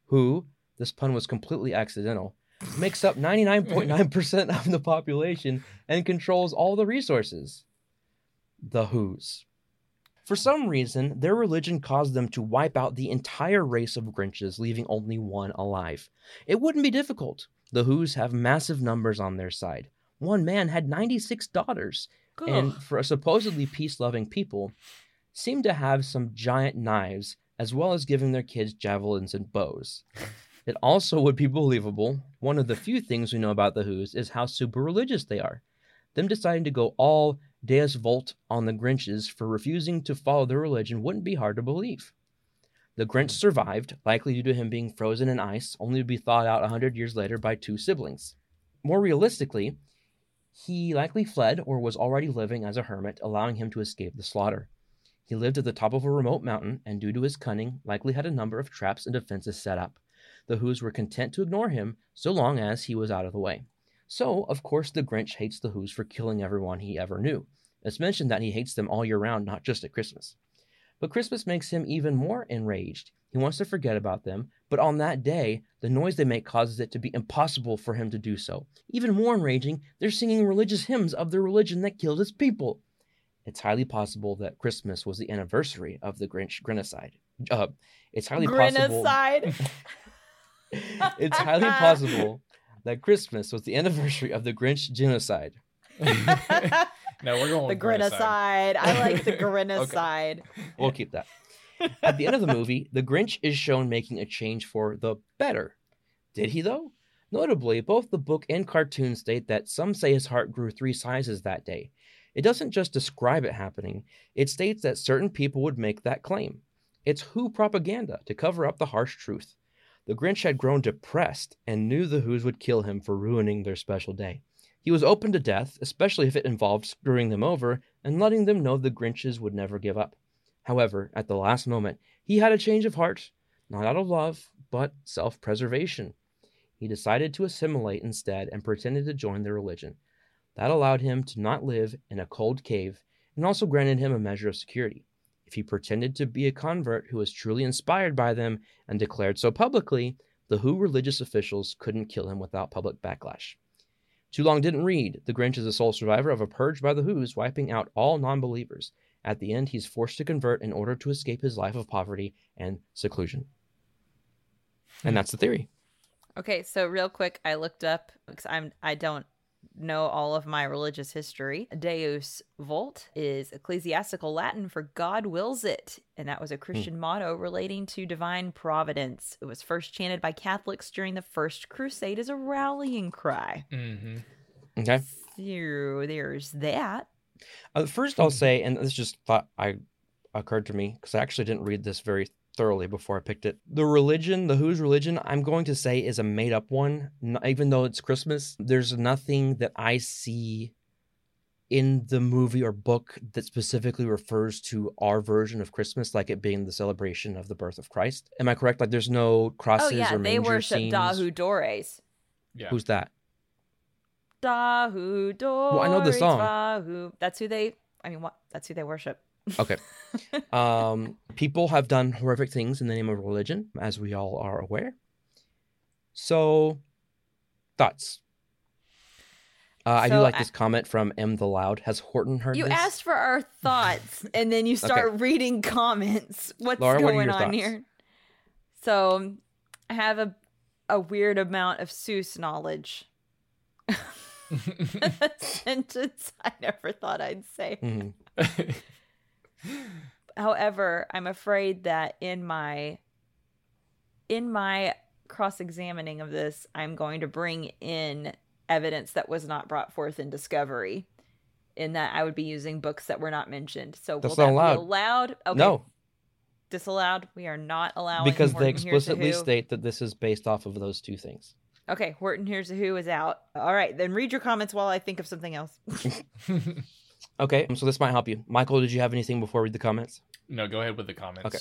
Who, this pun was completely accidental, makes up 99.9% of the population and controls all the resources? The Who's. For some reason, their religion caused them to wipe out the entire race of Grinches, leaving only one alive. It wouldn't be difficult. The Who's have massive numbers on their side. One man had 96 daughters, and for a supposedly peace loving people, seemed to have some giant knives, as well as giving their kids javelins and bows. It also would be believable. One of the few things we know about the Who's is how super religious they are. Them deciding to go all Deus Vult on the Grinches for refusing to follow their religion wouldn't be hard to believe. The Grinch survived, likely due to him being frozen in ice, only to be thawed out a hundred years later by two siblings. More realistically, he likely fled or was already living as a hermit, allowing him to escape the slaughter. He lived at the top of a remote mountain, and due to his cunning, likely had a number of traps and defenses set up. The Who's were content to ignore him so long as he was out of the way. So, of course, the Grinch hates the Who's for killing everyone he ever knew. It's mentioned that he hates them all year round, not just at Christmas. But Christmas makes him even more enraged. He wants to forget about them, but on that day, the noise they make causes it to be impossible for him to do so. Even more enraging, they're singing religious hymns of the religion that killed his people. It's highly possible that Christmas was the anniversary of the Grinch Grinnicide. Uh, it's highly possible. Grinnicide. It's highly possible that Christmas was the anniversary of the Grinch genocide. No, we're going the with Grinnicide. grinnicide. I like the grinnicide. We'll keep that. At the end of the movie, the Grinch is shown making a change for the better. Did he, though? Notably, both the book and cartoon state that some say his heart grew three sizes that day. It doesn't just describe it happening, it states that certain people would make that claim. It's Who propaganda to cover up the harsh truth. The Grinch had grown depressed and knew the Who's would kill him for ruining their special day. He was open to death, especially if it involved screwing them over and letting them know the Grinches would never give up. However, at the last moment, he had a change of heart, not out of love, but self preservation. He decided to assimilate instead and pretended to join their religion. That allowed him to not live in a cold cave and also granted him a measure of security. If he pretended to be a convert who was truly inspired by them and declared so publicly, the Who religious officials couldn't kill him without public backlash. Too long didn't read. The Grinch is the sole survivor of a purge by the Who's, wiping out all non believers. At the end, he's forced to convert in order to escape his life of poverty and seclusion. And that's the theory. Okay, so real quick, I looked up because I'm I don't know all of my religious history. Deus Vult is ecclesiastical Latin for God wills it, and that was a Christian motto relating to divine providence. It was first chanted by Catholics during the First Crusade as a rallying cry. Mm-hmm. Okay. So there's that. Uh, first, I'll say, and this just thought I occurred to me because I actually didn't read this very thoroughly before I picked it. The religion, the Who's religion, I'm going to say is a made up one, n- even though it's Christmas. There's nothing that I see in the movie or book that specifically refers to our version of Christmas, like it being the celebration of the birth of Christ. Am I correct? Like, there's no crosses oh yeah, or they manger worship scenes. Dahu Dores. Yeah. Who's that? Dahu Dores. I know the song. Dahu. That's who they. I mean, what? That's who they worship. Okay. um, people have done horrific things in the name of religion, as we all are aware. So, thoughts? Uh, I do like I- this comment from M the Loud. Has Horton heard You this? asked for our thoughts, and then you start reading comments. What's Laura, going your on thoughts? here? So, I have a a weird amount of Seuss knowledge. a sentence I never thought I'd say. Mhm. However, I'm afraid that in my in my cross-examining of this, I'm going to bring in evidence that was not brought forth in discovery. In that I would be using books that were not mentioned. So That's will not that allowed. be allowed? Okay. No, Disallowed. We are not allowing because they Horton Hears a explicitly state that this is based off of those two things. Okay, Horton Hears a Who is out. All right, then read your comments while I think of something else. Okay, so this might help you. Michael, did you have anything before we read the comments? no, go ahead with the comments. Okay.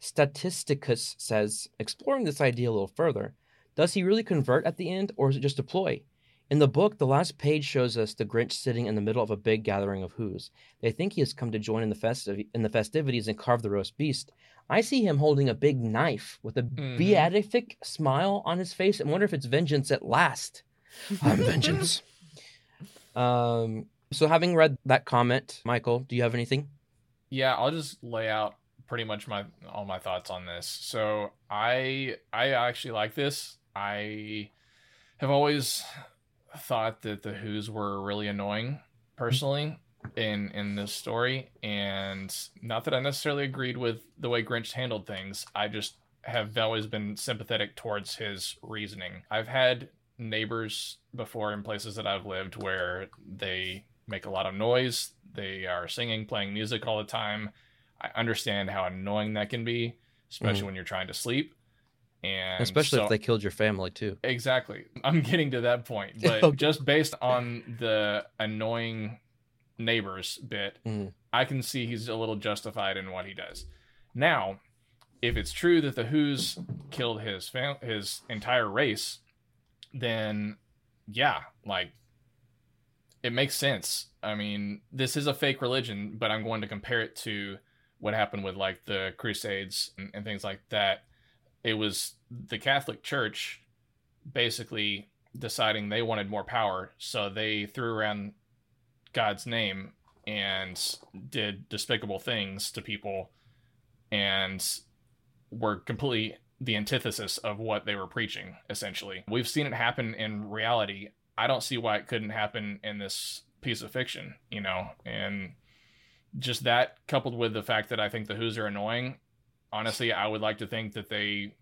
Statisticus says, exploring this idea a little further, does he really convert at the end, or is it just a ploy? In the book, the last page shows us the Grinch sitting in the middle of a big gathering of Who's. They think he has come to join in the, festiv- in the festivities and carve the roast beast. I see him holding a big knife with a Mhm. beatific smile on his face and wonder if it's vengeance at last. I'm vengeance. Um, so, having read that comment, Michael, do you have anything? Yeah, I'll just lay out pretty much my all my thoughts on this. So I I actually like this. I have always thought that the Who's were really annoying personally in in this story, and not that I necessarily agreed with the way Grinch handled things. I just have always been sympathetic towards his reasoning. I've had neighbors before in places that I've lived where they make a lot of noise. They are singing, playing music all the time. I understand how annoying that can be, especially Mhm. when you're trying to sleep. And Especially so- if they killed your family, too. Exactly. I'm getting to that point. But Okay. just based on the annoying neighbors bit, Mhm. I can see he's a little justified in what he does. Now, if it's true that the Who's killed his fam- his entire race, then yeah, like it makes sense. I mean, this is a fake religion, but I'm going to compare it to what happened with like the Crusades and, and things like that. It was the Catholic Church basically deciding they wanted more power, so they threw around God's name and did despicable things to people and were completely the antithesis of what they were preaching, essentially. We've seen it happen in reality. I don't see why it couldn't happen in this piece of fiction, you know? And just that coupled with the fact that I think the Who's are annoying, honestly, I would like to think that they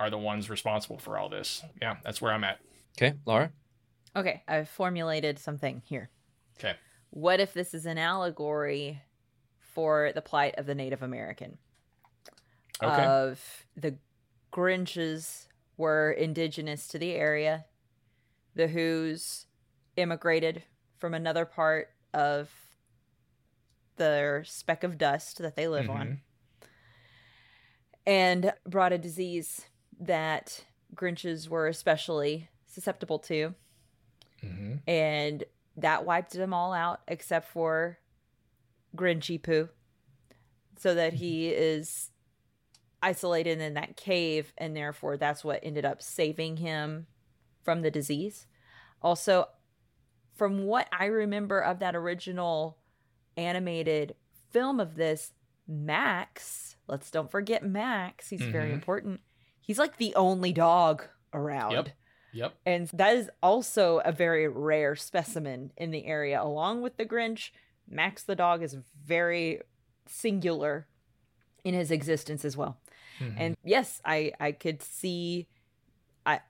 are the ones responsible for all this. Yeah, that's where I'm at. Okay, Laura? Okay, I've formulated something here. Okay. What if this is an allegory for the plight of the Native American? Okay. Of the Grinches were indigenous to the area. The Who's immigrated from another part of their speck of dust that they live on and brought a disease that Grinches were especially susceptible to Mm-hmm. and that wiped them all out except for Grinchy Poo, so that he is isolated in that cave, and therefore that's what ended up saving him from the disease. Also, from what I remember of that original animated film of this, Max, let's don't forget Max, he's very Mhm. important. He's like the only dog around. Yep. Yep. And that is also a very rare specimen in the area. Along with the Grinch, Max the dog is very singular in his existence as well. Mhm. And yes, I I could see I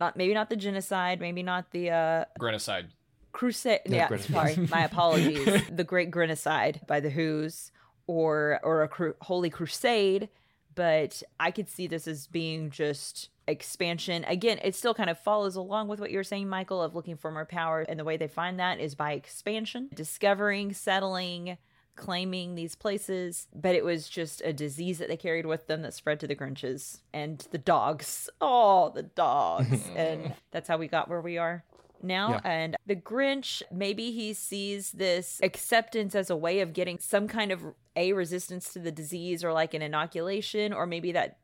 not maybe not the genocide, maybe not the uh Grenocide. crusade No, yeah, Grenocide. sorry, my apologies. the Great Grenocide by the Who's or or a cru- holy crusade, but I could see this as being just expansion. Again, it still kind of follows along with what you're saying, Michael, of looking for more power. And the way they find that is by expansion, discovering, settling, claiming these places. But it was just a disease that they carried with them that spread to the Grinches and the dogs. Oh, the dogs. and that's how we got where we are now. Yeah. And the Grinch, maybe he sees this acceptance as a way of getting some kind of a resistance to the disease or like an inoculation, or maybe that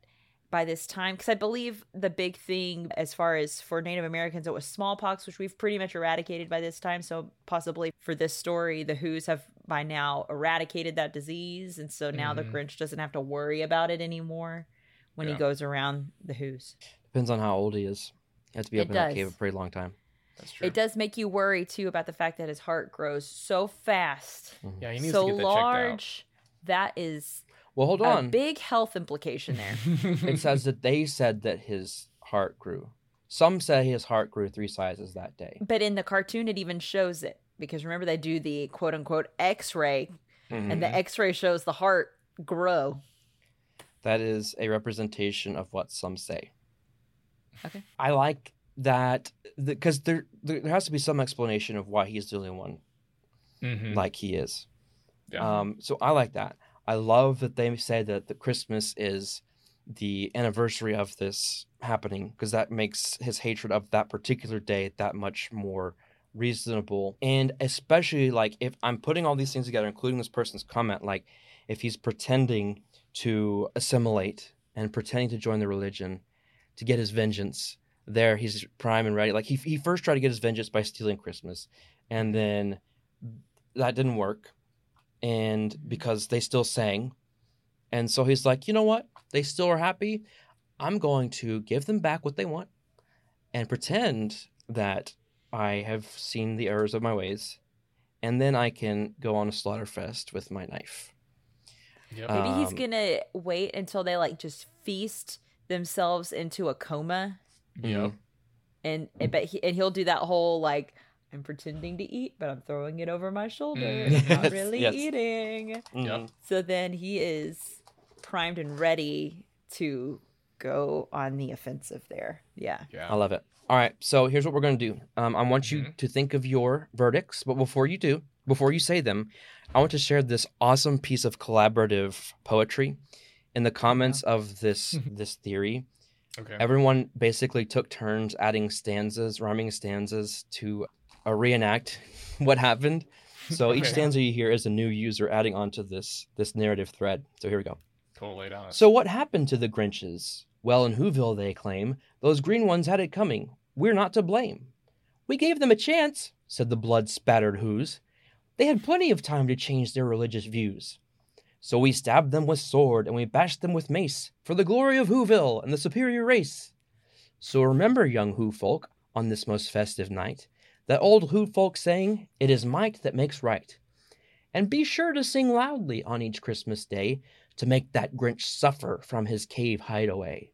by this time because i believe the big thing as far as for native americans it was smallpox which we've pretty much eradicated by this time so possibly for this story the who's have by now eradicated that disease and so now the Mhm. grinch doesn't have to worry about it anymore when he goes around the who's Depends on how old he is. He has to be It up in that cave a pretty long time. That's true. It does make you worry too about the fact that his heart grows so fast, Yeah, he needs so to get that checked out. large. That is Well, hold on. a on. big health implication there. it says that they said that his heart grew. Some say his heart grew three sizes that day. but in the cartoon, it even shows it because remember they do the quote unquote X-ray, and the Mhm. X-ray shows the heart grow. That is a representation of what some say. Okay. I like that because there there has to be some explanation of why he's the only one Mhm. like he is. Yeah. Um, so I like that. I love that they say that the Christmas is the anniversary of this happening because that makes his hatred of that particular day that much more reasonable. And especially like if I'm putting all these things together, including this person's comment, like if he's pretending to assimilate and pretending to join the religion to get his vengeance, there he's prime and ready. Like he he first tried to get his vengeance by stealing Christmas, and then that didn't work and because they still sang. And so he's like, you know what? They still are happy. I'm going to give them back what they want and pretend that I have seen the errors of my ways. And then I can go on a slaughter fest with my knife. Maybe he's Um, gonna wait until they like just feast themselves into a coma, Yep. and and- but he, and he'll do that whole like I'm pretending to eat, but I'm throwing it over my shoulder. Mm. I'm not really yes. eating. Mhm. So then he is primed and ready to go on the offensive there. Yeah. Yeah. I love it. All right, so here's what we're going to do. Um, I want you to think of your verdicts, but before you do, before you say them, I want to share this awesome piece of collaborative poetry in the comments of this this theory. Okay. Everyone basically took turns adding stanzas, rhyming stanzas to uh, reenact what happened. So each stanza you hear is a new user adding onto this this narrative thread. So here we go. Cool. Lay down. So what happened to the Grinches? Well, in Whoville, they claim, those green ones had it coming. We're not to blame. We gave them a chance, said the blood spattered Who's. They had plenty of time to change their religious views. So we stabbed them with sword and we bashed them with mace for the glory of Whoville and the superior race. So remember, young Who folk, on this most festive night, that old Who folk saying, It is might that makes right. And be sure to sing loudly on each Christmas day to make that Grinch suffer from his cave hideaway.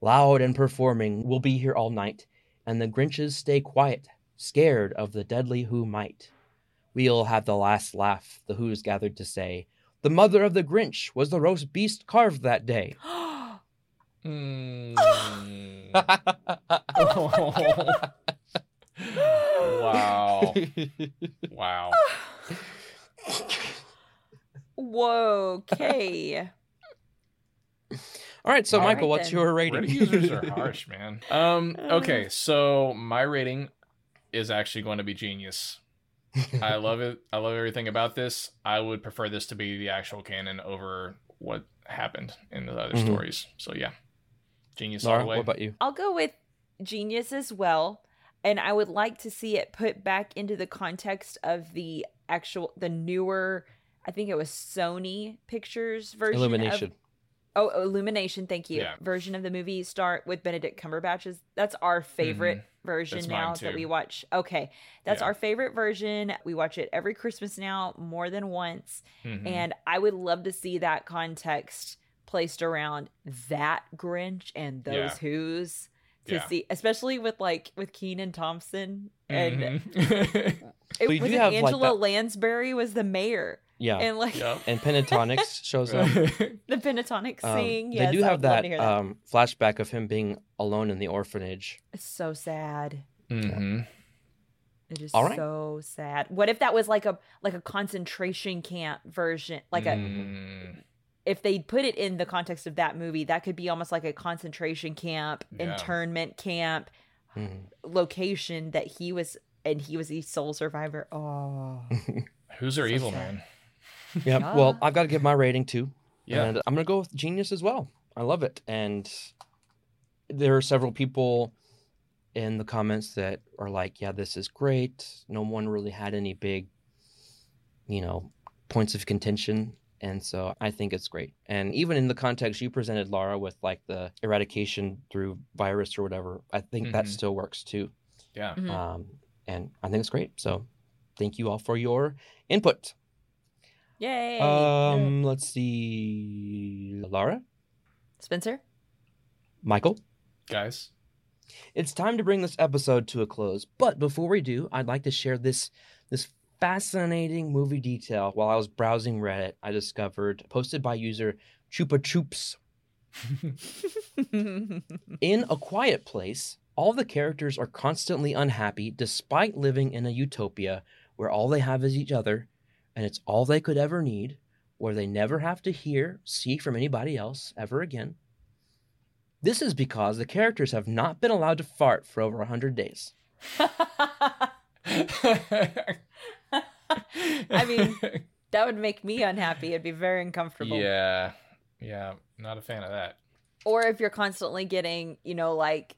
Loud and performing, we'll be here all night, and the Grinches stay quiet, scared of the deadly Who might. We'll have the last laugh, the Who's gathered to say. The mother of the Grinch was the roast beast carved that day. Mm. Oh wow. Wow. Whoa. Okay. All right, so All Michael, right what's then. your rating? Reddit users are harsh, man. Um. Okay, so my rating is actually going to be genius. I love it. I love everything about this. I would prefer this to be the actual canon over what happened in the other Mhm. stories. So yeah, genius all Laura, the way. what about you? I'll go with genius as well. And I would like to see it put back into the context of the actual, the newer, I think it was Sony Pictures version. of- Illumination. oh, Illumination. Thank you. Yeah. Version of the movie start with Benedict Cumberbatch's. That's our favorite version Mm-hmm. That's now that we watch. Okay. That's Yeah. our favorite version. We watch it every Christmas now more than once. Mhm. And I would love to see that context placed around that Grinch and those Yeah. Who's to Yeah. see, especially with like with Kenan Thompson and Mhm. it Well, you was do it have, like, Angela that- Lansbury was the mayor. Yeah. And like Yep. And Pentatonix shows up. the pentatonic Um, sing. yes, they do have that, that. Um, flashback of him being alone in the orphanage. it's so sad. hmm It is All right. so sad. What if that was like a like a concentration camp version? Like a Mm. If they put it in the context of that movie, that could be almost like a concentration camp, Yeah. internment camp Mhm. location that he was and he was the sole survivor. Oh. Who's our So evil sad. man? Yeah. Yeah. Well, I've got to give my rating too. Yeah. And I'm going to go with Genius as well. I love it. And there are several people in the comments that are like, yeah, this is great. No one really had any big, you know, points of contention. And so I think it's great. And even in the context you presented, Laura, with like the eradication through virus or whatever, I think that Mhm. still works too. Yeah. Mhm. Um, and I think it's great. So thank you all for your input. Yay. Um, let's see, Laura, Spencer? Michael. Guys. It's time to bring this episode to a close, but before we do, I'd like to share this this fascinating movie detail while I was browsing Reddit. I discovered posted by user Chupa Chups. In A Quiet Place, all the characters are constantly unhappy despite living in a utopia where all they have is each other and it's all they could ever need, where they never have to hear, see from anybody else ever again. This is because the characters have not been allowed to fart for over 100 days. I mean, that would make me unhappy. It'd be very uncomfortable. Yeah. Yeah. Not a fan of that. Or if you're constantly getting, you know, like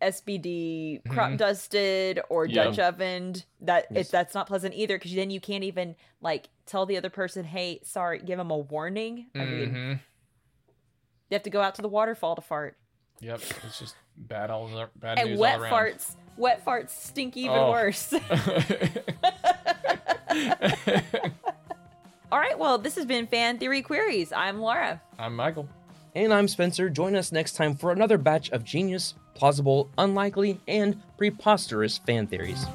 SBD crop Mhm. dusted or Yeah. Dutch ovened, that Yes. it, that's not pleasant either because then you can't even like tell the other person, "Hey, sorry," give them a warning. I mean, Mhm. you have to go out to the waterfall to fart. Yep. It's just bad all bad and news wet all around. farts, wet farts stink even Oh. worse. All right, well, this has been Fan Theory Queries. I'm Laura. I'm Michael. And I'm Spencer. Join us next time for another batch of genius, plausible, unlikely, and preposterous fan theories.